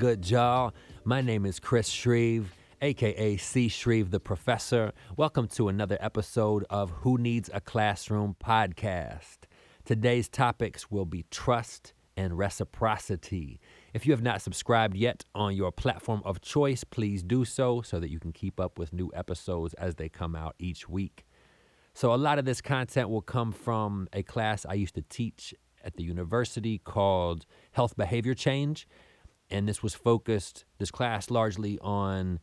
Good, y'all? My name is Chris Shreve, aka C. Shreve the Professor. Welcome to another episode of Who Needs a Classroom podcast. Today's topics will be trust and reciprocity. If you have not subscribed yet on your platform of choice, please do so so that you can keep up with new episodes as they come out each week. So, a lot of this content will come from a class I used to teach at the university called Health Behavior Change. And this was focused, this class largely on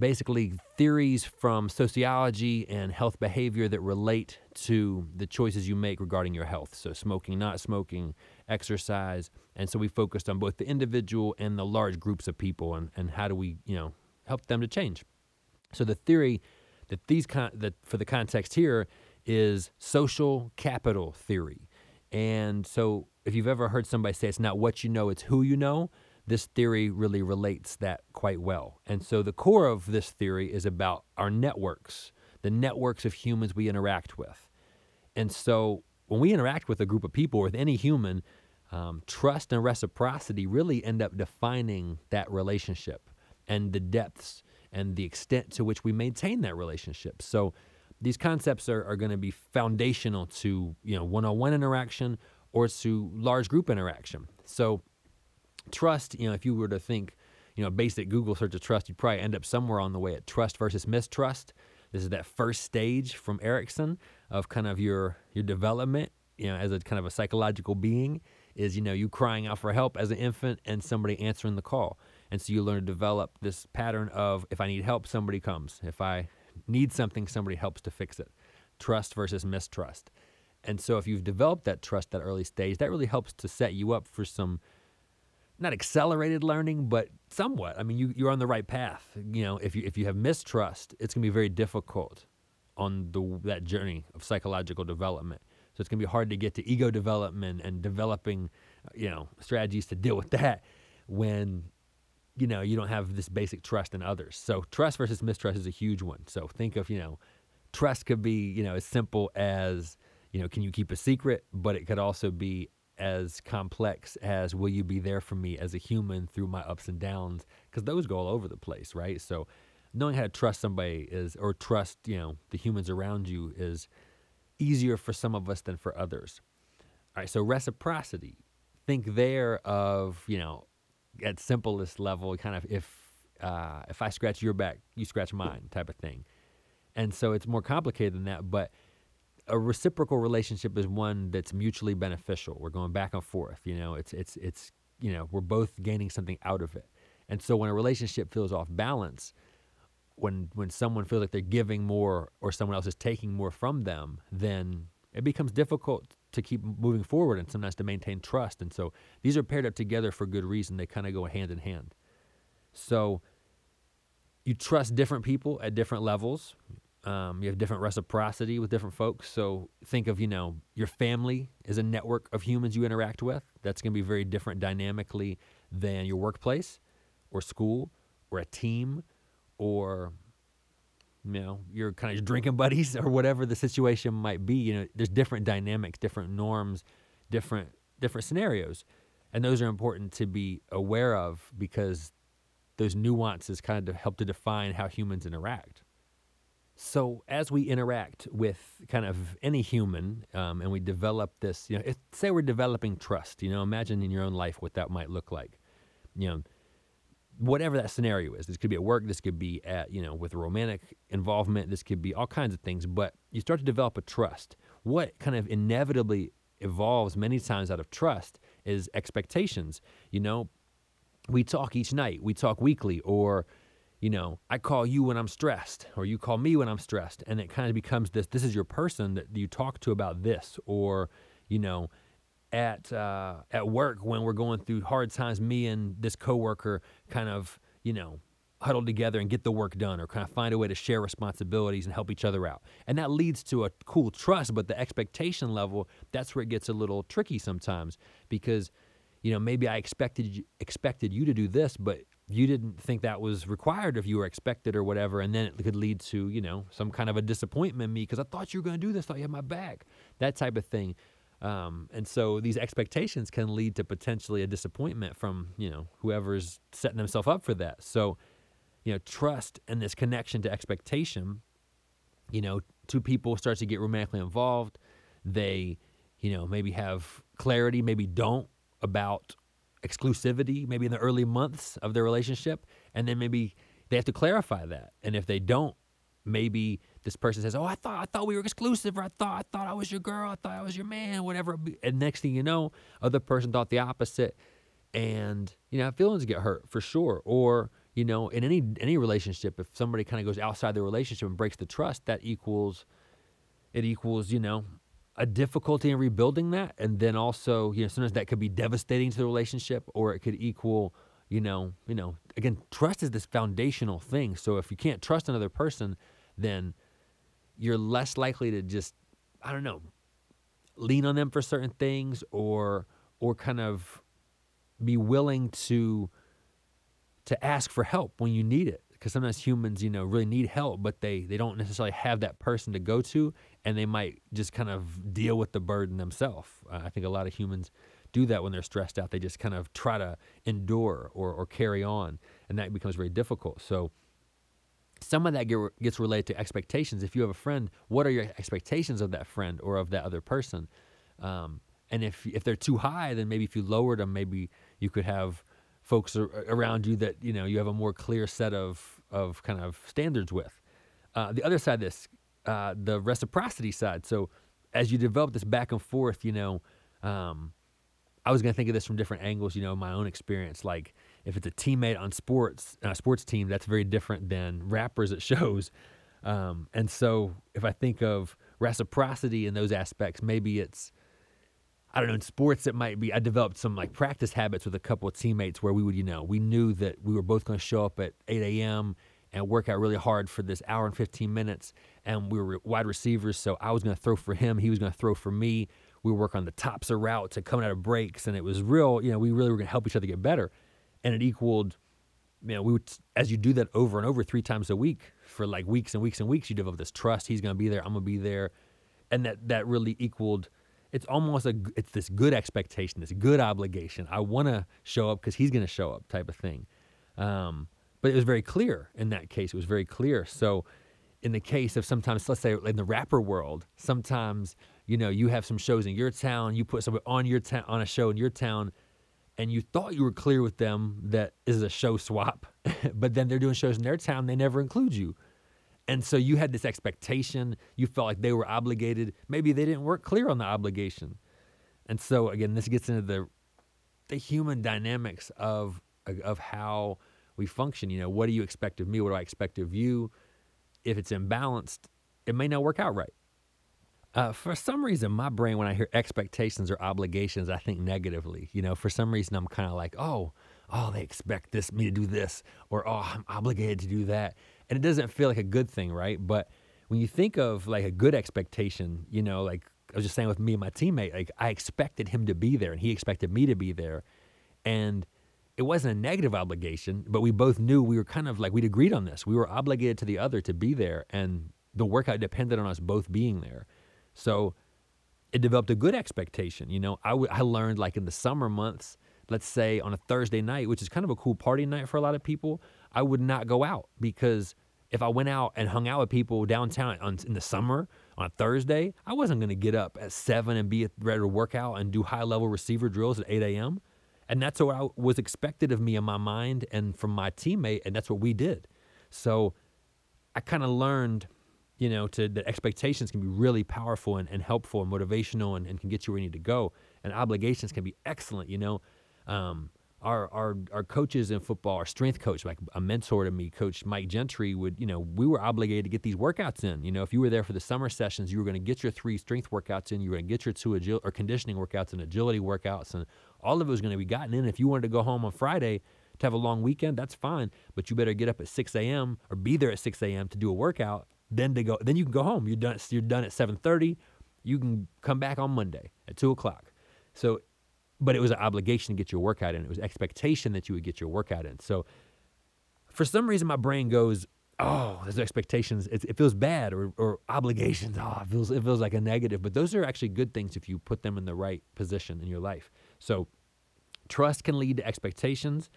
basically theories from sociology and health behavior that relate to the choices you make regarding your health. So, smoking, not smoking, exercise. And so, we focused on both the individual and the large groups of people and, and how do we, you know, help them to change. So, the theory that these con- that for the context here is social capital theory. And so, if you've ever heard somebody say it's not what you know, it's who you know, this theory really relates that quite well. And so, the core of this theory is about our networks, the networks of humans we interact with. And so, when we interact with a group of people, with any human, um, trust and reciprocity really end up defining that relationship and the depths and the extent to which we maintain that relationship. So, these concepts are, are going to be foundational to you know one-on-one interaction or to large group interaction so trust you know if you were to think you know a basic google search of trust you'd probably end up somewhere on the way at trust versus mistrust this is that first stage from Erikson of kind of your your development you know as a kind of a psychological being is you know you crying out for help as an infant and somebody answering the call and so you learn to develop this pattern of if i need help somebody comes if i need something, somebody helps to fix it. Trust versus mistrust. And so if you've developed that trust that early stage, that really helps to set you up for some not accelerated learning, but somewhat. I mean, you, you're on the right path. You know, if you if you have mistrust, it's gonna be very difficult on the that journey of psychological development. So it's gonna be hard to get to ego development and developing, you know, strategies to deal with that when you know, you don't have this basic trust in others. So trust versus mistrust is a huge one. So think of, you know, trust could be, you know, as simple as, you know, can you keep a secret? But it could also be as complex as will you be there for me as a human through my ups and downs? Because those go all over the place, right? So knowing how to trust somebody is, or trust, you know, the humans around you is easier for some of us than for others. All right, so reciprocity. Think there of, you know, at simplest level, kind of if uh, if I scratch your back, you scratch mine type of thing. And so it's more complicated than that, but a reciprocal relationship is one that's mutually beneficial. We're going back and forth, you know, it's it's it's you know, we're both gaining something out of it. And so when a relationship feels off balance, when when someone feels like they're giving more or someone else is taking more from them, then it becomes difficult to keep moving forward and sometimes to maintain trust. And so these are paired up together for good reason. They kind of go hand in hand. So you trust different people at different levels. Um, you have different reciprocity with different folks. So think of, you know, your family is a network of humans you interact with. That's going to be very different dynamically than your workplace or school or a team or you know your kind of drinking buddies or whatever the situation might be you know there's different dynamics different norms different different scenarios and those are important to be aware of because those nuances kind of help to define how humans interact so as we interact with kind of any human um, and we develop this you know say we're developing trust you know imagine in your own life what that might look like you know whatever that scenario is. This could be at work, this could be at, you know, with romantic involvement, this could be all kinds of things, but you start to develop a trust. What kind of inevitably evolves many times out of trust is expectations. You know, we talk each night, we talk weekly, or, you know, I call you when I'm stressed, or you call me when I'm stressed. And it kind of becomes this this is your person that you talk to about this, or, you know, at uh, at work when we're going through hard times, me and this coworker kind of you know huddle together and get the work done, or kind of find a way to share responsibilities and help each other out, and that leads to a cool trust. But the expectation level, that's where it gets a little tricky sometimes because you know maybe I expected expected you to do this, but you didn't think that was required if you were expected or whatever, and then it could lead to you know some kind of a disappointment in me because I thought you were going to do this, thought you had my back, that type of thing Um, and so these expectations can lead to potentially a disappointment from, you know, whoever's setting themselves up for that. So, you know, trust and this connection to expectation, you know, two people start to get romantically involved. They, you know, maybe have clarity, maybe don't about exclusivity, maybe in the early months of their relationship. And then maybe they have to clarify that. And if they don't, maybe this person says, "Oh, I thought I thought we were exclusive, or I thought I thought I was your girl, I thought I was your man, whatever." And next thing you know, other person thought the opposite, and you know feelings get hurt for sure. Or you know, in any any relationship, if somebody kind of goes outside the relationship and breaks the trust, that equals it equals you know a difficulty in rebuilding that, and then also you know sometimes that could be devastating to the relationship, or it could equal you know, you know, again, trust is this foundational thing. So if you can't trust another person, then you're less likely to just, I don't know, lean on them for certain things or or kind of be willing to to ask for help when you need it because sometimes humans you know really need help but they they don't necessarily have that person to go to and they might just kind of deal with the burden themselves uh, i think a lot of humans do that when they're stressed out. They just kind of try to endure or, or carry on, and that becomes very difficult. So, some of that get, gets related to expectations. If you have a friend, what are your expectations of that friend or of that other person? Um, and if if they're too high, then maybe if you lowered them, maybe you could have folks around you that you know you have a more clear set of of kind of standards with. Uh, the other side of this, uh, the reciprocity side. So as you develop this back and forth, you know, um, I was going to think of this from different angles, you know, my own experience. Like if it's a teammate on sports, a sports team, that's very different than rappers at shows. Um, and so if I think of reciprocity in those aspects, maybe it's, I don't know, in sports, it might be, I developed some like practice habits with a couple of teammates where we would, you know, we knew that we were both going to show up at 8 a.m. and work out really hard for this hour and 15 minutes. And we were wide receivers. So I was going to throw for him. He was going to throw for me we work on the tops of routes and coming out of breaks, and it was real. You know, we really were going to help each other get better, and it equaled. You know, we would as you do that over and over three times a week for like weeks and weeks and weeks, you develop this trust. He's going to be there. I'm going to be there, and that that really equaled. It's almost a it's this good expectation, this good obligation. I want to show up because he's going to show up, type of thing. Um, but it was very clear in that case. It was very clear. So, in the case of sometimes, let's say in the rapper world, sometimes you know, you have some shows in your town, you put somebody on your town on a show in your town, and you thought you were clear with them that is a show swap, but then they're doing shows in their town, they never include you. And so you had this expectation, you felt like they were obligated. Maybe they didn't work clear on the obligation. And so again, this gets into the the human dynamics of of how we function. You know, what do you expect of me? What do I expect of you? If it's imbalanced, it may not work out right. Uh, for some reason, my brain, when I hear expectations or obligations, I think negatively. You know, for some reason, I'm kind of like, oh, oh, they expect this me to do this, or oh, I'm obligated to do that, and it doesn't feel like a good thing, right? But when you think of like a good expectation, you know, like I was just saying with me and my teammate, like I expected him to be there, and he expected me to be there, and it wasn't a negative obligation, but we both knew we were kind of like we'd agreed on this. We were obligated to the other to be there, and the workout depended on us both being there. So it developed a good expectation. You know, I, w- I learned like in the summer months, let's say on a Thursday night, which is kind of a cool party night for a lot of people, I would not go out because if I went out and hung out with people downtown on, in the summer on a Thursday, I wasn't going to get up at seven and be ready to work out and do high level receiver drills at 8 a.m. And that's what I was expected of me in my mind and from my teammate. And that's what we did. So I kind of learned you know, to the expectations can be really powerful and, and helpful and motivational and, and, can get you where you need to go. And obligations can be excellent, you know. Um, our, our our coaches in football, our strength coach, like a mentor to me, Coach Mike Gentry, would you know we were obligated to get these workouts in. You know, if you were there for the summer sessions, you were going to get your three strength workouts in. You were going to get your two agility or conditioning workouts and agility workouts, and all of it was going to be gotten in. If you wanted to go home on Friday to have a long weekend, that's fine, but you better get up at 6 a.m. or be there at 6 a.m. to do a workout then to go, then you can go home. You're done. You're done at 7:30. You can come back on Monday at two o'clock. So, but it was an obligation to get your workout in. It was expectation that you would get your workout in. So, for some reason, my brain goes, oh, there's expectations, it, it feels bad or, or obligations. Oh, it feels, it feels like a negative. But those are actually good things if you put them in the right position in your life. So trust can lead to expectations.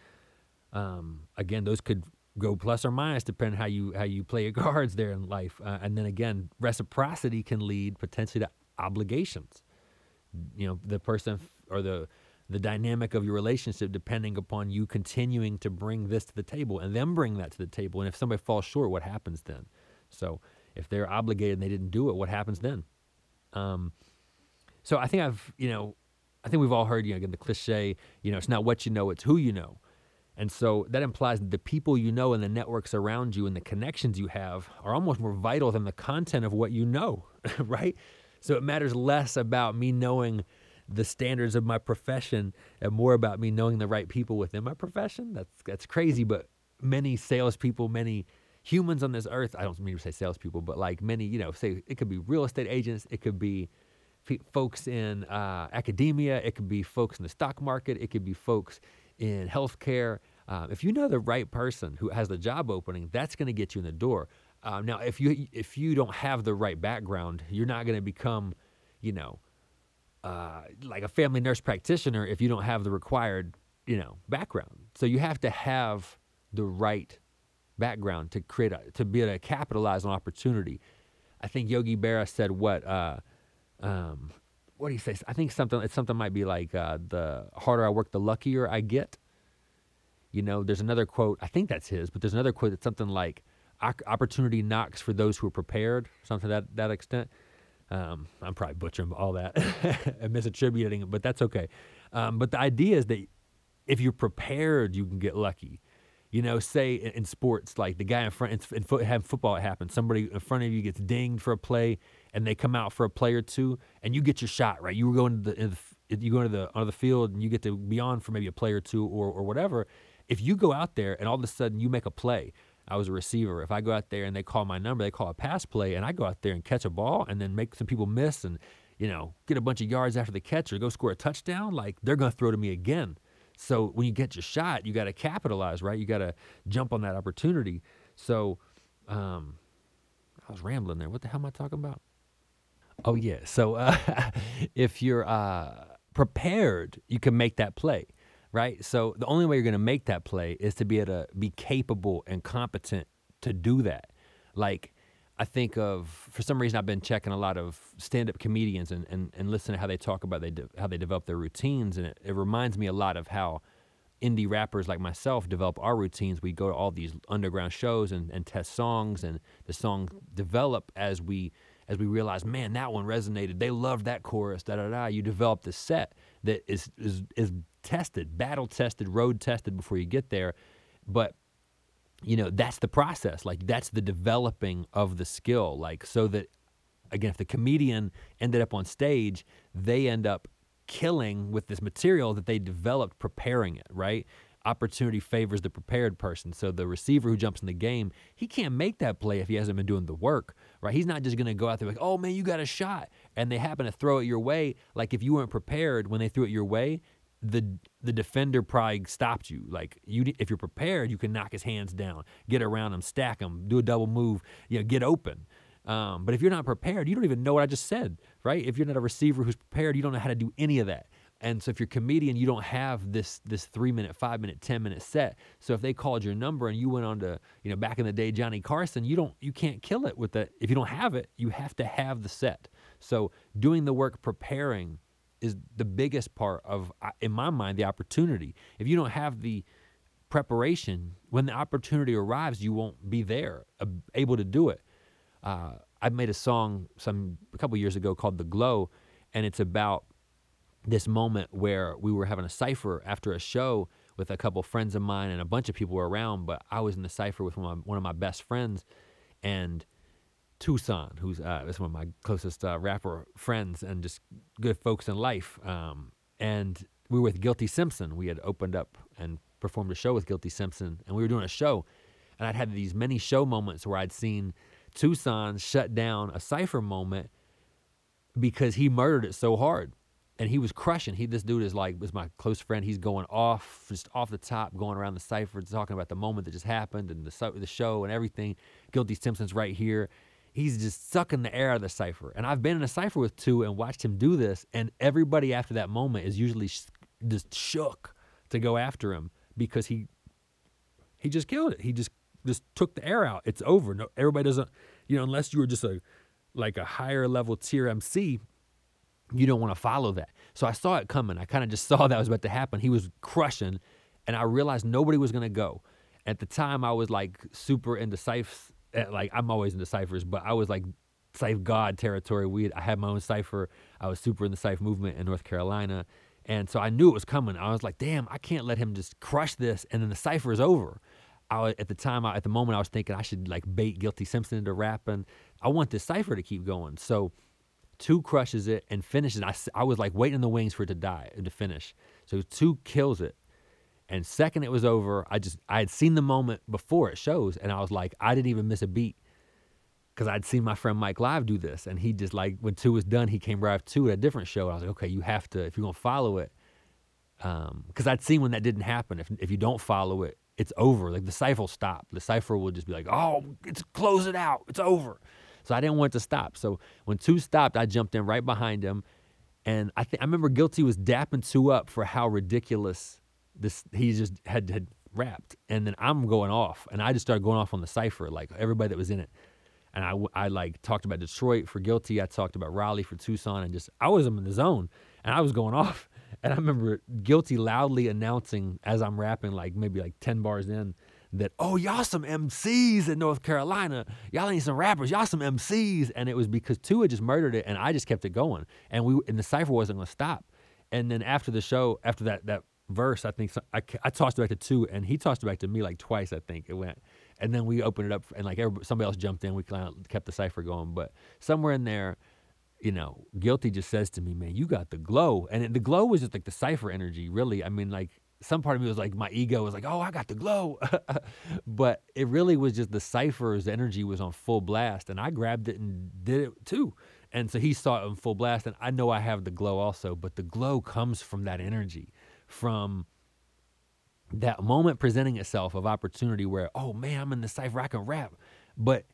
Um, again, those could go plus or minus depending how you how you play your cards there in life. Uh, and then again, reciprocity can lead potentially to obligations. You know, the person or the the dynamic of your relationship depending upon you continuing to bring this to the table and them bring that to the table. And if somebody falls short, what happens then? So if they're obligated and they didn't do it, what happens then? Um, so I think I've, you know, I think we've all heard, you know, again, the cliche, you know, it's not what you know, it's who you know. And so that implies that the people you know and the networks around you and the connections you have are almost more vital than the content of what you know, right? So it matters less about me knowing the standards of my profession and more about me knowing the right people within my profession. That's that's crazy, but many salespeople, many humans on this earth, I don't mean to say salespeople, but like many, you know, say it could be real estate agents, it could be folks in uh, academia, it could be folks in the stock market, it could be folks in healthcare. Um, if you know the right person who has the job opening, that's going to get you in the door. Um, now, if you if you don't have the right background, you're not going to become, you know, uh, like a family nurse practitioner if you don't have the required, you know, background. So you have to have the right background to create a, to be able to capitalize on opportunity. I think Yogi Berra said what uh, um, what do you say? I think something it's something might be like uh, the harder I work, the luckier I get. You know, there's another quote. I think that's his, but there's another quote that's something like opportunity knocks for those who are prepared, something to that that extent. Um, I'm probably butchering all that and misattributing it, but that's okay. Um, but the idea is that if you're prepared, you can get lucky. You know, say in, sports, like the guy in front in, foot, have football, it happens. Somebody in front of you gets dinged for a play, and they come out for a play or two, and you get your shot right. You were going to the, the you go into the onto the field, and you get to be on for maybe a play or two or or whatever. If you go out there and all of a sudden you make a play, I was a receiver. If I go out there and they call my number, they call a pass play, and I go out there and catch a ball and then make some people miss and, you know, get a bunch of yards after the catch or go score a touchdown, like they're going to throw to me again. So when you get your shot, you got to capitalize, right? You got to jump on that opportunity. So um, I was rambling there. What the hell am I talking about? Oh, yeah. So uh, if you're uh, prepared, you can make that play right? So the only way you're going to make that play is to be able to be capable and competent to do that. Like, I think of for some reason I've been checking a lot of stand-up comedians and, and, and listening to how they talk about they de- how they develop their routines, and it, it reminds me a lot of how indie rappers like myself develop our routines. We go to all these underground shows and, and test songs, and the songs develop as we as we realize, man, that one resonated. They loved that chorus. Da da da. You develop the set that is is is tested, battle tested, road tested before you get there. But you know, that's the process. Like that's the developing of the skill. Like so that again, if the comedian ended up on stage, they end up killing with this material that they developed preparing it, right? opportunity favors the prepared person. So the receiver who jumps in the game, he can't make that play if he hasn't been doing the work, right? He's not just to go out there like, oh man, you got a shot, and they happen to throw it your way. Like if you weren't prepared when they threw it your way, the the defender probably stopped you. Like you, if you're prepared, you can knock his hands down, get around him, stack him, do a double move, you know, get open. Um, but if you're not prepared, you don't even know what I just said, right? If you're not a receiver who's prepared, you don't know how to do any of that. And so if you're a comedian, you don't have this this three minute, five minute, ten minute set. So if they called your number and you went on to, you know, back in the day, Johnny Carson, you don't you can't kill it with that. If you don't have it, you have to have the set. So doing the work, preparing is the biggest part of, in my mind, the opportunity. If you don't have the preparation, when the opportunity arrives, you won't be there, uh, able to do it. Uh, I made a song some a couple years ago called "The Glow," and it's about this moment where we were having a cipher after a show with a couple friends of mine and a bunch of people were around, but I was in the cipher with one of my, one of my best friends and Tucson, who's uh, is one of my closest uh, rapper friends and just good folks in life. Um, and we were with Guilty Simpson. We had opened up and performed a show with Guilty Simpson, and we were doing a show. And I'd had these many show moments where I'd seen Tucson shut down a cipher moment because he murdered it so hard and he was crushing. He this dude is like was my close friend. He's going off just off the top, going around the cipher, talking about the moment that just happened and the the show and everything. Guilty Simpson's right here. He's just sucking the air out of the cipher. And I've been in a cipher with two and watched him do this. And everybody after that moment is usually sh- just shook to go after him because he he just killed it. He just just took the air out. It's over. No, everybody doesn't, you know, unless you were just a like a higher level tier MC, you don't want to follow that. So I saw it coming. I kind of just saw that was about to happen. He was crushing, and I realized nobody was gonna go. At the time, I was like super into ciphers. Eh, like I'm always into ciphers, but I was like cipher god territory. We I had my own cipher. I was super in the cipher movement in North Carolina, and so I knew it was coming. I was like, damn, I can't let him just crush this, and then the cipher is over. I at the time, I, at the moment, I was thinking I should like bait Guilty Simpson into rapping. I want this cipher to keep going. So two crushes it and finishes. I, I was like waiting in the wings for it to die and to finish. So two kills it. And second it was over, I just I had seen the moment before it shows, and I was like, I didn't even miss a beat because I'd seen my friend Mike Live do this, and he just like when two was done, he came right after two at a different show. I was like, okay, you have to if you're gonna follow it, because um, I'd seen when that didn't happen. If if you don't follow it, it's over. Like the cipher will stop. The cipher will just be like, oh, it's close it out. It's over. So I didn't want to stop. So when two stopped, I jumped in right behind him. And I think I remember Guilty was dapping two up for how ridiculous this he just had had rapped. And then I'm going off. And I just started going off on the cipher, like everybody that was in it. And I, I like talked about Detroit for Guilty. I talked about Raleigh for Tucson and just I was in the zone and I was going off. And I remember Guilty loudly announcing as I'm rapping, like maybe like 10 bars in, that, oh, y'all some MCs in North Carolina. Y'all ain't some rappers. Y'all some MCs. And it was because Tua just murdered it and I just kept it going. And we and the cipher wasn't to stop. And then after the show, after that that verse, I think I, I tossed it back to two and he tossed it back to me like twice, I think it went. And then we opened it up and like somebody else jumped in. We kept the cipher going. But somewhere in there, you know, Guilty just says to me, man, you got the glow. And the glow was just like the cipher energy, really. I mean, like some part of me was like, my ego was like, oh, I got the glow. but it really was just the cipher's energy was on full blast. And I grabbed it and did it too. And so he saw it in full blast. And I know I have the glow also, but the glow comes from that energy, from that moment presenting itself of opportunity where, oh man, I'm in the cipher, I can rap. But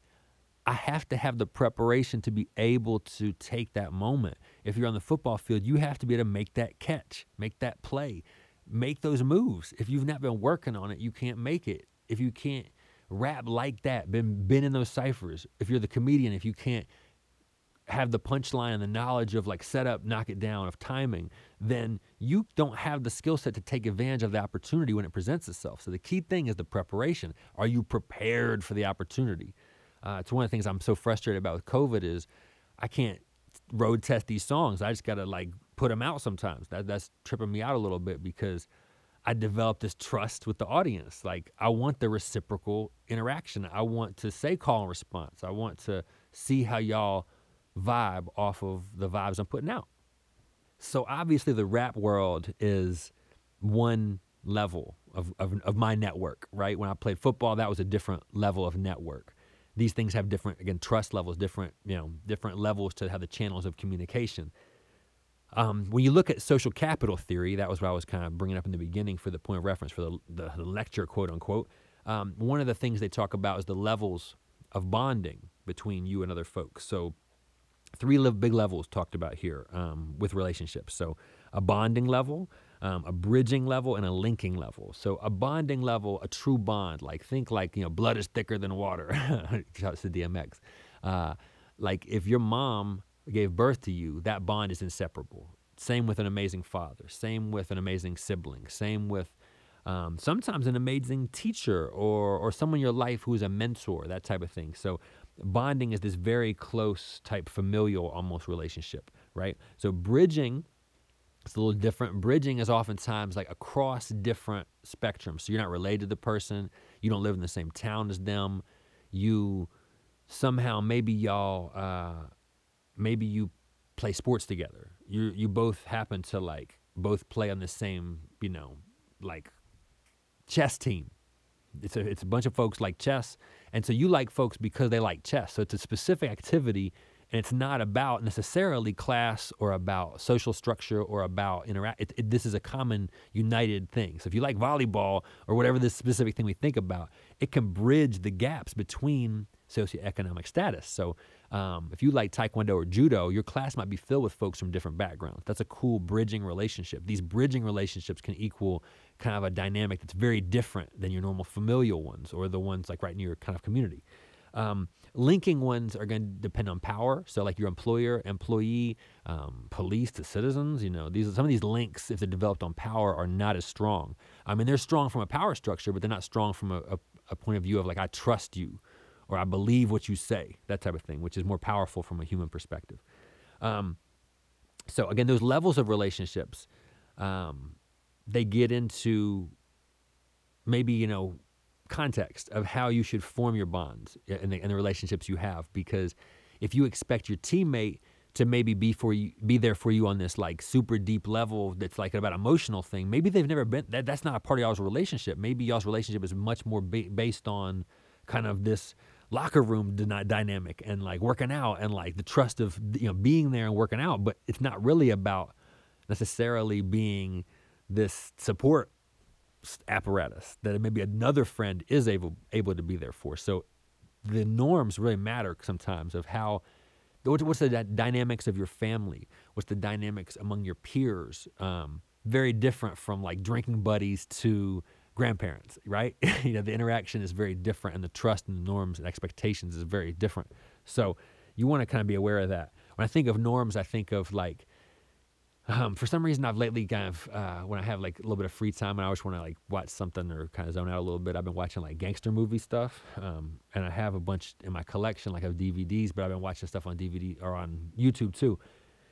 I have to have the preparation to be able to take that moment. If you're on the football field, you have to be able to make that catch, make that play, make those moves. If you've not been working on it, you can't make it. If you can't rap like that, been been in those ciphers, if you're the comedian, if you can't have the punchline and the knowledge of like set up, knock it down, of timing, then you don't have the skill set to take advantage of the opportunity when it presents itself. So the key thing is the preparation. Are you prepared for the opportunity? Uh, it's one of the things I'm so frustrated about with COVID is I can't road test these songs. I just got to like put them out sometimes. That that's tripping me out a little bit because I developed this trust with the audience. Like I want the reciprocal interaction. I want to say call and response. I want to see how y'all vibe off of the vibes I'm putting out. So obviously the rap world is one level of, of, of my network, right? When I played football, that was a different level of network these things have different again trust levels different you know different levels to have the channels of communication um, when you look at social capital theory that was what i was kind of bringing up in the beginning for the point of reference for the, the, the lecture quote unquote um, one of the things they talk about is the levels of bonding between you and other folks so three big levels talked about here um, with relationships so a bonding level um, a bridging level and a linking level. So a bonding level, a true bond, like think like you know blood is thicker than water. Shout out to DMX. Uh, like if your mom gave birth to you, that bond is inseparable. Same with an amazing father. Same with an amazing sibling. Same with um, sometimes an amazing teacher or or someone in your life who's a mentor. That type of thing. So bonding is this very close type familial almost relationship, right? So bridging it's a little different. Bridging is oftentimes like across different spectrums. So you're not related to the person, you don't live in the same town as them. You somehow maybe y'all uh, maybe you play sports together. You you both happen to like both play on the same, you know, like chess team. It's a it's a bunch of folks like chess, and so you like folks because they like chess. So it's a specific activity And it's not about necessarily class or about social structure or about interact. It, it, this is a common united thing. So if you like volleyball or whatever this specific thing we think about, it can bridge the gaps between socioeconomic status. So um, if you like taekwondo or judo, your class might be filled with folks from different backgrounds. That's a cool bridging relationship. These bridging relationships can equal kind of a dynamic that's very different than your normal familial ones or the ones like right in your kind of community. Um, linking ones are going to depend on power. So, like your employer, employee, um, police to citizens. You know, these some of these links, if they're developed on power, are not as strong. I mean, they're strong from a power structure, but they're not strong from a, a, a point of view of like I trust you or I believe what you say, that type of thing, which is more powerful from a human perspective. Um, so again, those levels of relationships, um, they get into maybe you know context of how you should form your bonds and the, and the relationships you have. Because if you expect your teammate to maybe be for you, be there for you on this like super deep level that's like about emotional thing, maybe they've never been. That, that's not a part of y'all's relationship. Maybe y'all's relationship is much more ba- based on kind of this locker room dynamic and like working out and like the trust of you know being there and working out but it's not really about necessarily being this support apparatus that maybe another friend is able able to be there for. So the norms really matter sometimes of how what's the dynamics of your family, what's the dynamics among your peers. Um, very different from like drinking buddies to grandparents, right? you know, the interaction is very different, and the trust and the norms and expectations is very different. So you want to kind of be aware of that. When I think of norms, I think of like um, for some reason, I've lately kind of uh, when I have like a little bit of free time and I always want to like watch something or kind of zone out a little bit. I've been watching like gangster movie stuff, um, and I have a bunch in my collection like of DVDs. But I've been watching stuff on DVD or on YouTube too.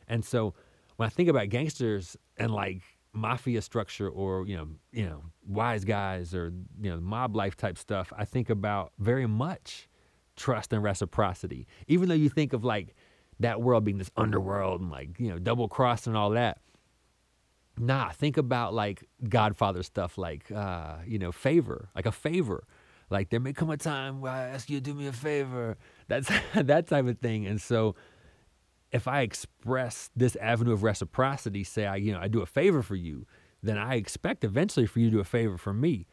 And so when I think about gangsters and like mafia structure or you know you know wise guys or you know mob life type stuff, I think about very much trust and reciprocity. Even though you think of like that world being this underworld and like, you know, double cross and all that. Nah, think about like Godfather stuff, like, uh, you know, favor, like a favor. Like there may come a time where I ask you to do me a favor. That's that type of thing. And so if I express this avenue of reciprocity, say I, you know, I do a favor for you, then I expect eventually for you to do a favor for me.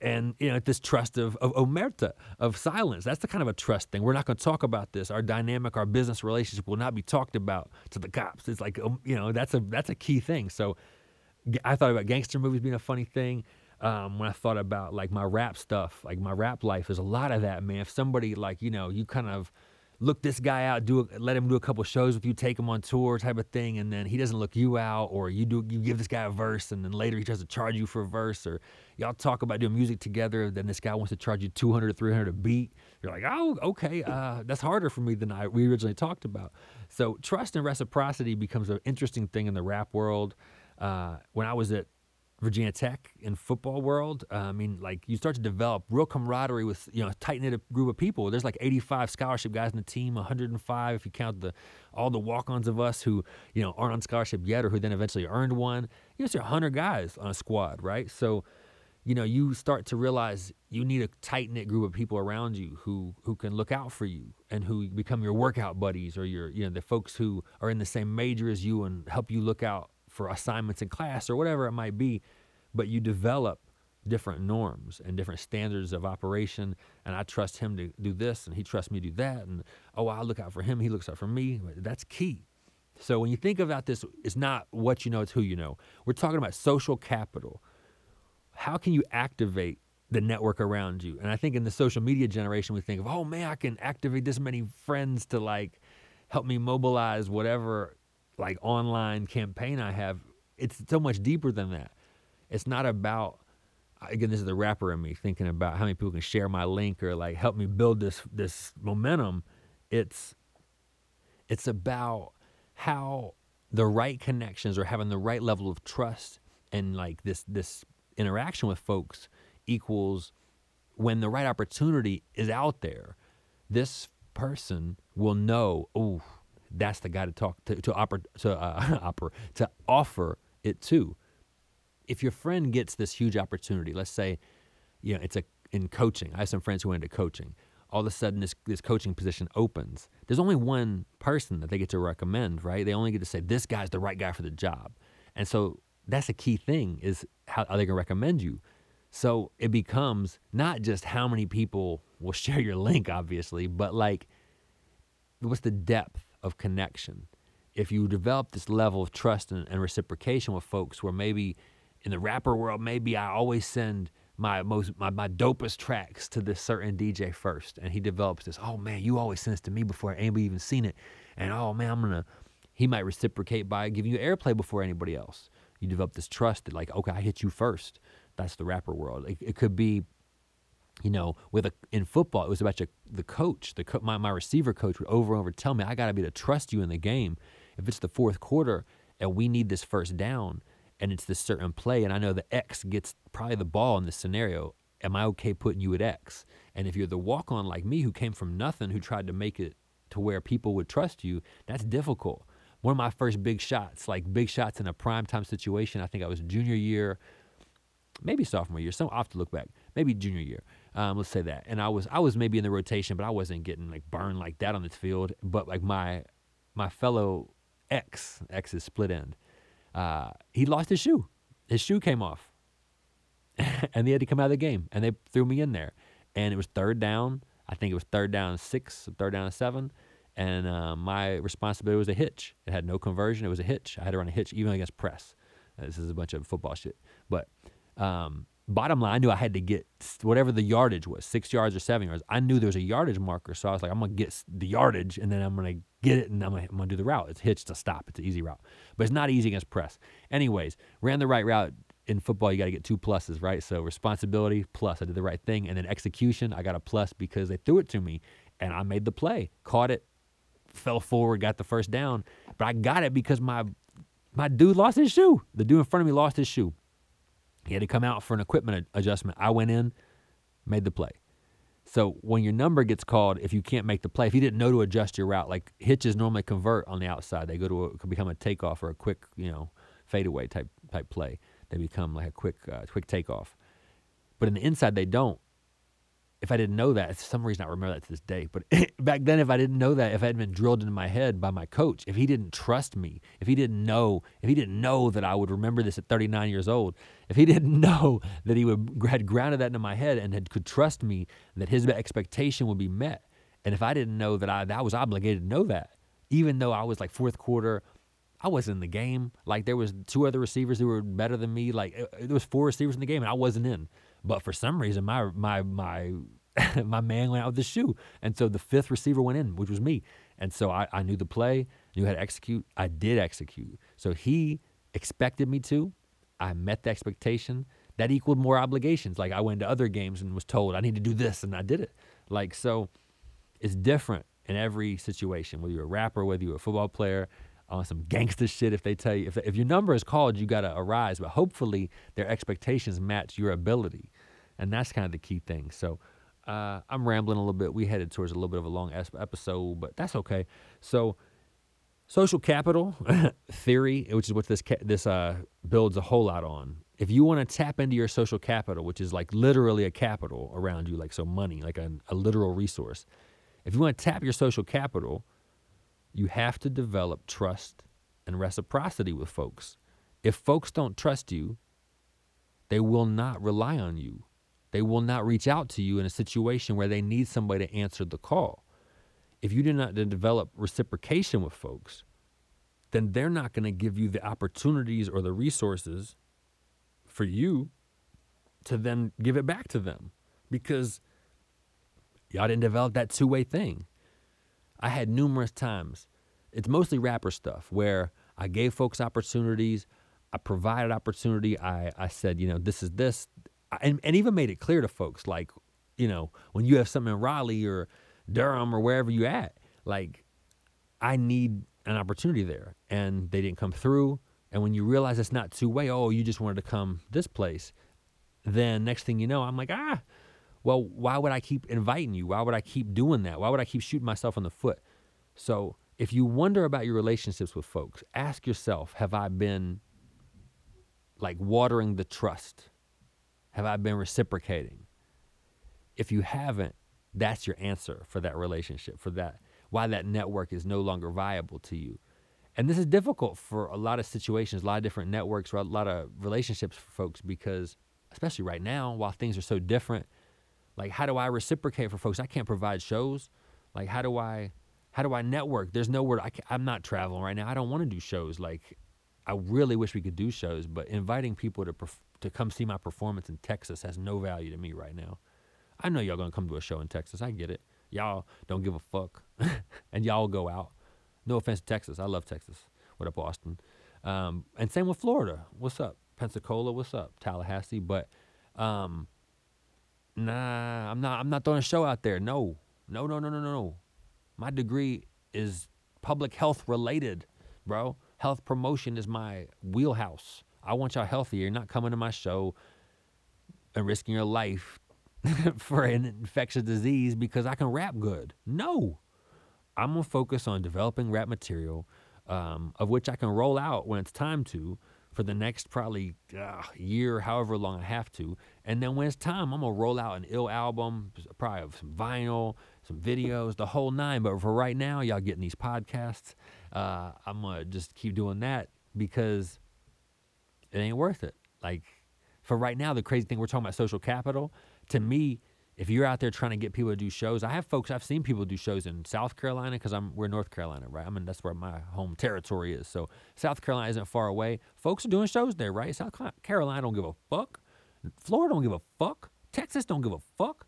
And you know this trust of, of omerta of silence that's the kind of a trust thing. We're not going to talk about this. Our dynamic our business relationship will not be talked about to the cops. It's like um, you know that's a that's a key thing. So i thought about gangster movies being a funny thing um, when i thought about like my rap stuff like my rap life there's a lot of that man. If somebody like you know you kind of look this guy out, do a, let him do a couple shows with you, take him on tour type of thing, and then he doesn't look you out, or you do you give this guy a verse, and then later he tries to charge you for a verse, or y'all talk about doing music together, then this guy wants to charge you 200 or 300 a beat. You're like, oh, okay, uh, that's harder for me than I we originally talked about. So trust and reciprocity becomes an interesting thing in the rap world. Uh, when I was at Virginia Tech in football world. Uh, I mean, like you start to develop real camaraderie with you know tight knit group of people. There's like 85 scholarship guys in the team, 105 if you count the all the walk-ons of us who you know aren't on scholarship yet or who then eventually earned one. You know, there's 100 guys on a squad, right? So, you know, you start to realize you need a tight knit group of people around you who who can look out for you and who become your workout buddies or your you know the folks who are in the same major as you and help you look out for assignments in class or whatever it might be, but you develop different norms and different standards of operation. And I trust him to do this, and he trusts me to do that. And oh, I look out for him, he looks out for me. That's key. So when you think about this, it's not what you know, it's who you know. We're talking about social capital. How can you activate the network around you? And I think in the social media generation, we think of, oh man, I can activate this many friends to like help me mobilize whatever like online campaign I have, it's so much deeper than that. It's not about again, this is the rapper in me thinking about how many people can share my link or like help me build this this momentum. It's it's about how the right connections or having the right level of trust and like this this interaction with folks equals when the right opportunity is out there, this person will know, oh, that's the guy to talk to to offer to uh, to offer it to. If your friend gets this huge opportunity, let's say, you know, it's a in coaching. I have some friends who went into coaching. all of a sudden this this coaching position opens. There's only one person that they get to recommend, right? They only get to say this guy's the right guy for the job. And so that's a key thing is how are they gonna recommend you? So it becomes not just how many people will share your link, obviously, but like what's the depth of connection? If you develop this level of trust and, and reciprocation with folks where maybe in the rapper world, maybe I always send my most my, my dopest tracks to this certain DJ first. And he develops this, oh man, you always send this to me before anybody even seen it. And oh man, I'm gonna he might reciprocate by giving you airplay before anybody else. You develop this trust that like, okay, I hit you first. That's the rapper world. It, it could be you know, with a in football, it was about your, the coach. The co- my my receiver coach would over and over tell me, "I got to be to trust you in the game. If it's the fourth quarter and we need this first down, and it's this certain play, and I know the X gets probably the ball in this scenario. Am I okay putting you at X? And if you're the walk on like me who came from nothing, who tried to make it to where people would trust you, that's difficult. One of my first big shots, like big shots in a prime time situation, I think I was junior year, maybe sophomore year. Some off to look back, maybe junior year. Um, let's say that. And I was I was maybe in the rotation, but I wasn't getting like burned like that on the field. But like my my fellow X, X is split end uh, he lost his shoe. His shoe came off. and they had to come out of the game. And they threw me in there. And it was third down. I think it was third down six, third down seven. And uh, my responsibility was a hitch. It had no conversion. It was a hitch. I had to run a hitch even against press. This is a bunch of football shit. But um, bottom line, I knew I had to get whatever the yardage was, six yards or seven yards. I knew there was a yardage marker, so I was like, I'm gonna get the yardage, and then I'm gonna get it, and I'm gonna, do the route. It's hitched to stop. It's an easy route, but it's not easy against press. Anyways, ran the right route. In football, you got to get two pluses, right? So responsibility plus, I did the right thing, and then execution, I got a plus because they threw it to me, and I made the play, caught it, fell forward, got the first down, but I got it because my my dude lost his shoe. The dude in front of me lost his shoe. He had to come out for an equipment adjustment. I went in, made the play. So when your number gets called, if you can't make the play, if you didn't know to adjust your route, like hitches normally convert on the outside, they go to a, become a takeoff or a quick, you know, fadeaway type type play. They become like a quick uh, quick takeoff. But in the inside, they don't if I didn't know that, for some reason I remember that to this day. But back then, if I didn't know that, if I had been drilled into my head by my coach, if he didn't trust me, if he didn't know, if he didn't know that I would remember this at 39 years old, if he didn't know that he would had grounded that into my head and had could trust me that his expectation would be met, and if I didn't know that I that I was obligated to know that, even though I was like fourth quarter. I wasn't in the game. Like there was two other receivers who were better than me. Like uh, there was four receivers in the game, and I wasn't in. But for some reason, my my my my man went out with the shoe, and so the fifth receiver went in, which was me. And so I, I knew the play, knew how to execute. I did execute. So he expected me to. I met the expectation. That equaled more obligations. Like I went to other games and was told I need to do this, and I did it. Like so, it's different in every situation. Whether you're a rapper, whether you're a football player, on some gangster shit. If they tell you if, if your number is called, you got to arise. But hopefully, their expectations match your ability, and that's kind of the key thing. So. Uh, I'm rambling a little bit. We headed towards a little bit of a long episode, but that's okay. So, social capital theory, which is what this ca- this uh, builds a whole lot on. If you want to tap into your social capital, which is like literally a capital around you, like so money, like a, a literal resource. If you want to tap your social capital, you have to develop trust and reciprocity with folks. If folks don't trust you, they will not rely on you. They will not reach out to you in a situation where they need somebody to answer the call. If you do not develop reciprocation with folks, then they're not going to give you the opportunities or the resources for you to then give it back to them because y'all didn't develop that two way thing. I had numerous times. It's mostly rapper stuff where I gave folks opportunities. I provided opportunity. I, I said, you know, this is this, and, and even made it clear to folks, like, you know, when you have something in Raleigh or Durham or wherever you at, like, I need an opportunity there, and they didn't come through. And when you realize it's not two way, oh, you just wanted to come this place, then next thing you know, I'm like, ah, well, why would I keep inviting you? Why would I keep doing that? Why would I keep shooting myself in the foot? So if you wonder about your relationships with folks, ask yourself have I been like watering the trust? Have I been reciprocating? If you haven't, that's your answer for that relationship, for that why that network is no longer viable to you. And this is difficult for a lot of situations, a lot of different networks, a lot of relationships for folks because, especially right now, while things are so different, like how do I reciprocate for folks? I can't provide shows. Like how do I, how do I network? There's nowhere I I'm not traveling right now. I don't want to do shows. Like I really wish we could do shows, but inviting people to perf- to come see my performance in Texas has no value to me right now. I know y'all gonna come to a show in Texas. I get it. Y'all don't give a fuck, and y'all go out. No offense to Texas. I love Texas. What up, Austin? Um, and same with Florida. What's up? Pensacola. What's up? Tallahassee. But um, nah, I'm not. I'm not throwing a show out there. No, no, no, no, no, no. My degree is public health related, bro. Health promotion is my wheelhouse. I want y'all healthy. You're not coming to my show and risking your life for an infectious disease because I can rap good. No, I'm gonna focus on developing rap material, um, of which I can roll out when it's time to for the next probably uh, year, however long I have to. And then when it's time, I'm gonna roll out an ill album, probably some vinyl, some videos, the whole nine. But for right now, y'all getting these podcasts. Uh, I'm gonna just keep doing that because it ain't worth it. Like for right now, the crazy thing we're talking about social capital. To me, if you're out there trying to get people to do shows, I have folks I've seen people do shows in South Carolina because I'm we're North Carolina, right? I mean that's where my home territory is. So South Carolina isn't far away. Folks are doing shows there, right? South Carolina don't give a fuck. Florida don't give a fuck. Texas don't give a fuck.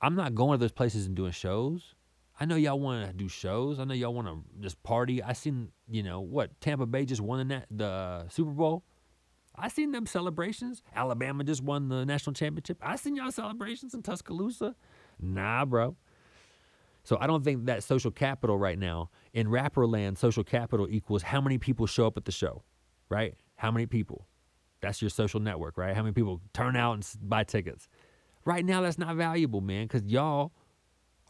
I'm not going to those places and doing shows. I know y'all want to do shows. I know y'all want to just party. I seen, you know, what Tampa Bay just won the, the Super Bowl. I seen them celebrations. Alabama just won the national championship. I seen y'all celebrations in Tuscaloosa. Nah, bro. So I don't think that social capital right now in rapper land, social capital equals how many people show up at the show, right? How many people? That's your social network, right? How many people turn out and buy tickets? Right now, that's not valuable, man, because y'all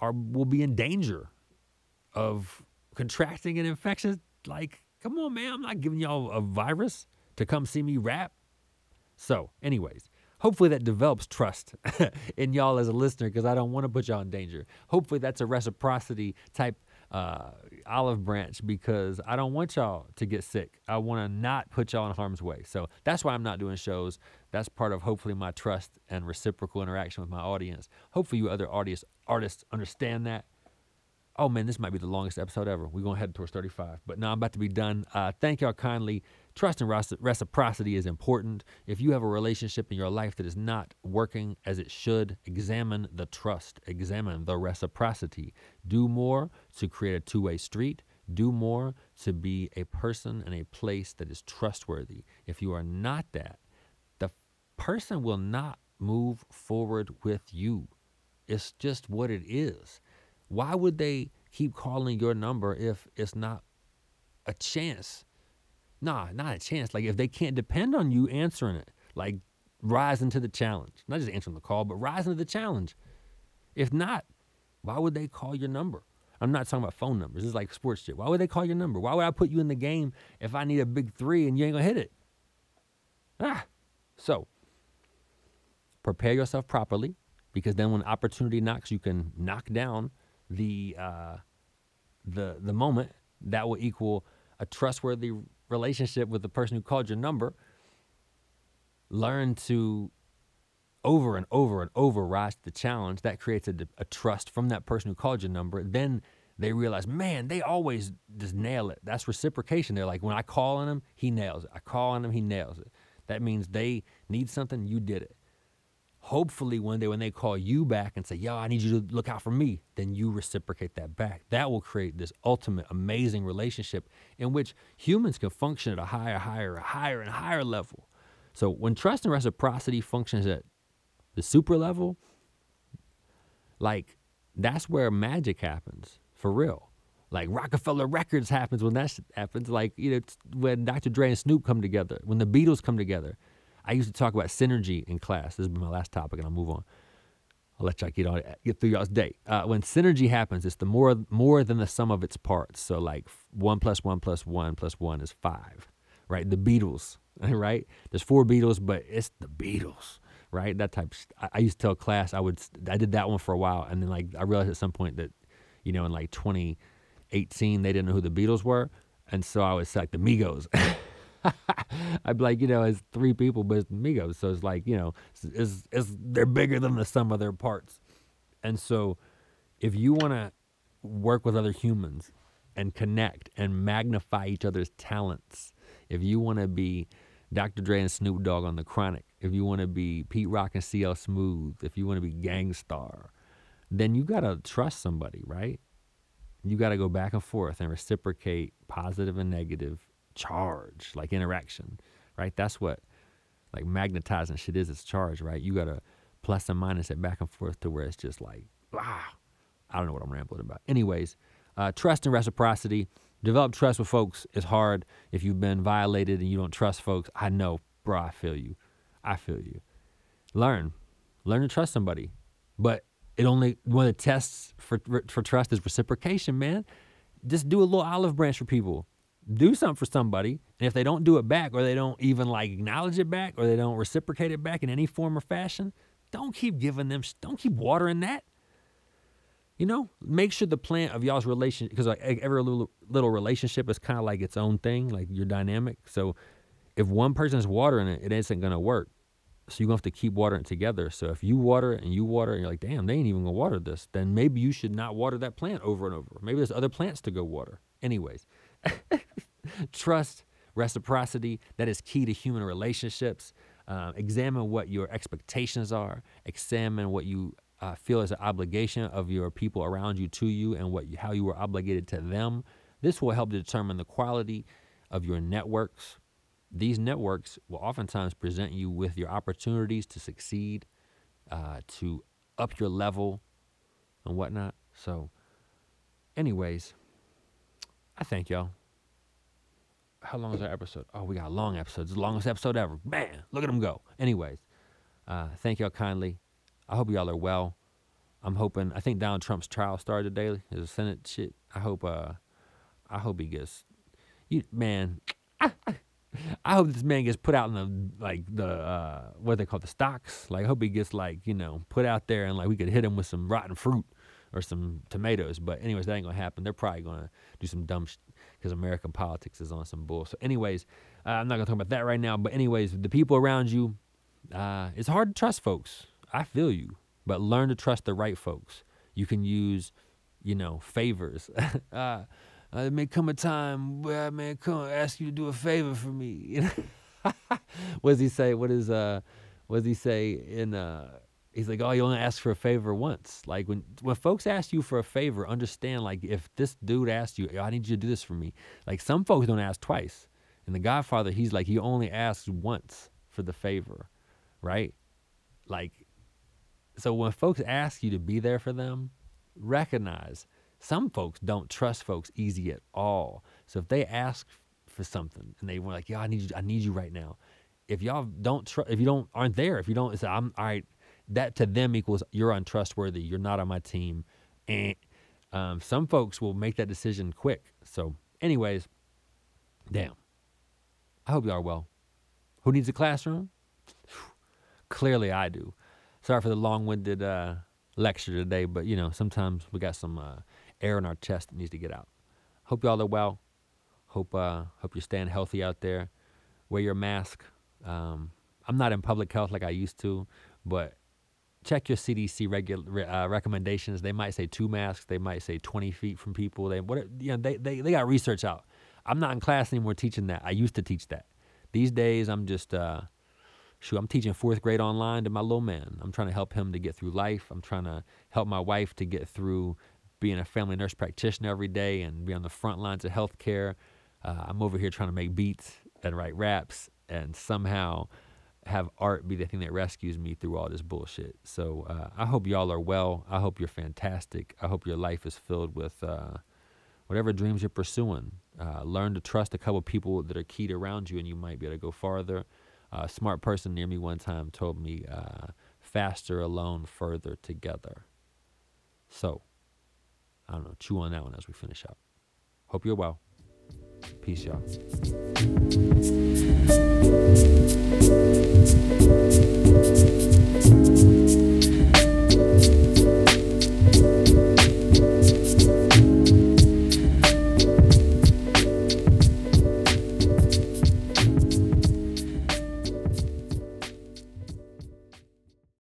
are will be in danger of contracting an infection. Like, come on, man, I'm not giving y'all a virus to come see me rap. So, anyways, hopefully that develops trust in y'all as a listener because I don't want to put y'all in danger. Hopefully that's a reciprocity type uh, olive branch because I don't want y'all to get sick. I want to not put y'all in harm's way. So that's why I'm not doing shows. That's part of hopefully my trust and reciprocal interaction with my audience. Hopefully you other artists artists understand that Oh man, this might be the longest episode ever. We're gonna head towards 35, but now I'm about to be done. Uh, thank y'all kindly. Trust and reciprocity is important. If you have a relationship in your life that is not working as it should, examine the trust, examine the reciprocity. Do more to create a two way street. Do more to be a person and a place that is trustworthy. If you are not that, person will not move forward with you. It's just what it is. Why would they keep calling your number if it's not a chance? Nah, not a chance. Like if they can't depend on you answering it, like rising to the challenge. Not just answering the call, but rising to the challenge. If not, why would they call your number? I'm not talking about phone numbers. This is like sports shit. Why would they call your number? Why would I put you in the game if I need a big three and you ain't gonna hit it? Ah. So prepare yourself properly because then when opportunity knocks, you can knock down the uh, the the moment that will equal a trustworthy relationship with the person who called your number. Learn to over and over and over rise to the challenge. That creates a, a trust from that person who called your number. Then they realize, man, they always just nail it. That's reciprocation. They're like, when I call on him, he nails it. I call on him, he nails it. That means they need something, you did it hopefully one day when they call you back and say, yo, I need you to look out for me, then you reciprocate that back. That will create this ultimate amazing relationship in which humans can function at a higher, higher, higher, and higher level. So when trust and reciprocity functions at the super level, like that's where magic happens for real. Like Roc-A-Fella Records happens when that happens. Like you know when Dr. Dre and Snoop come together, when the Beatles come together. I used to talk about synergy in class. This is my last topic, and I'll move on. I'll let y'all get on get through y'all's day. Uh, when synergy happens, it's the more more than the sum of its parts. So like one plus one plus one plus one is five, right? The Beatles, right? There's four Beatles, but it's the Beatles, right? That type. I, I used to tell class I would. I did that one for a while, and then like I realized at some point that, you know, in like 2018 they didn't know who the Beatles were, and so I was like the Migos. I'd be like, you know, it's three people, but it's Migos, so it's like, you know, it's, it's, it's they're bigger than the sum of their parts, and so if you want to work with other humans and connect and magnify each other's talents, if you want to be Dr. Dre and Snoop Dogg on the Chronic, if you want to be Pete Rock and CL Smooth, if you want to be Gang Starr, then you got to trust somebody, right? You got to go back and forth and reciprocate positive and negative charge, like interaction, right? That's what like magnetizing shit is. It's charge, right? You got to plus and minus it back and forth to where it's just like, blah. I don't know what I'm rambling about. Anyways, uh, trust and reciprocity. Develop trust with folks is hard if you've been violated and you don't trust folks. I know, bro, I feel you. I feel you. Learn. Learn to trust somebody. But it only one of the tests for for trust is reciprocation, man. Just do a little olive branch for people. Do something for somebody, and if they don't do it back, or they don't even like acknowledge it back, or they don't reciprocate it back in any form or fashion, don't keep giving them. Don't keep watering that. You know, make sure the plant of y'all's relationship, because like every little, little relationship is kind of like its own thing, like your dynamic. So if one person is watering it, it isn't gonna work. So you're gonna have to keep watering it together. So if you water it and you water it, and you're like, damn, they ain't even gonna water this, then maybe you should not water that plant over and over. Maybe there's other plants to go water. Anyways, trust, reciprocity, that is key to human relationships. Um, examine what your expectations are. Examine what you uh, feel as an obligation of your people around you to you and what how you were obligated to them. This will help determine the quality of your networks. These networks will oftentimes present you with your opportunities to succeed, uh, to up your level, and whatnot. So, anyways, I thank y'all. How long is our episode? Oh, we got a long episode. It's the longest episode ever. Man, look at them go. Anyways, uh, thank y'all kindly. I hope y'all are well. I'm hoping. I think Donald Trump's trial started today. His Senate shit. I hope. Uh, I hope he gets. You man. I, I hope this man gets put out in the like the uh, what they call the stocks. Like, I hope he gets like you know put out there and like we could hit him with some rotten fruit or some tomatoes. But anyways, that ain't gonna happen. They're probably gonna do some dumb because American politics is on some bull. So anyways, uh, I'm not gonna talk about that right now. But anyways, the people around you, uh, it's hard to trust folks. I feel you, but learn to trust the right folks. You can use, you know, favors. uh, uh, may come a time where I may come ask you to do a favor for me. what does he say? What is uh? What does he say in uh? He's like, oh, you only ask for a favor once. Like when when folks ask you for a favor, understand like if this dude asked you, I need you to do this for me. Like some folks don't ask twice. And the Godfather, he's like he only asks once for the favor, right? Like so when folks ask you to be there for them, recognize some folks don't trust folks easy at all. So if they ask for something and they were like, "Yeah, I need you. I need you right now." If y'all don't trust, if you don't aren't there, if you don't say, "I'm all right," that to them equals you're untrustworthy. You're not on my team, and um, some folks will make that decision quick. So, anyways, damn. I hope you are well. Who needs a classroom? Clearly, I do sorry for the long-winded uh, lecture today, but you know sometimes we got some uh, air in our chest that needs to get out. Hope y'all are well. Hope uh, hope you're staying healthy out there. Wear your mask. Um, I'm not in public health like I used to, but check your CDC regular uh, recommendations. They might say two masks. They might say 20 feet from people. They what you know they, they they got research out. I'm not in class anymore teaching that. I used to teach that. These days I'm just uh, shoot, I'm teaching fourth grade online to my little man. I'm trying to help him to get through life. I'm trying to help my wife to get through being a family nurse practitioner every day and be on the front lines of healthcare. Uh, I'm over here trying to make beats and write raps and somehow have art be the thing that rescues me through all this bullshit. So uh, I hope y'all are well. I hope you're fantastic. I hope your life is filled with uh, whatever dreams you're pursuing. Uh, learn to trust a couple people that are keyed around you, and you might be able to go farther a smart person near me one time told me, uh, faster alone, further together. So, I don't know, chew on that one as we finish up. Hope you're well. Peace, y'all. Thank you.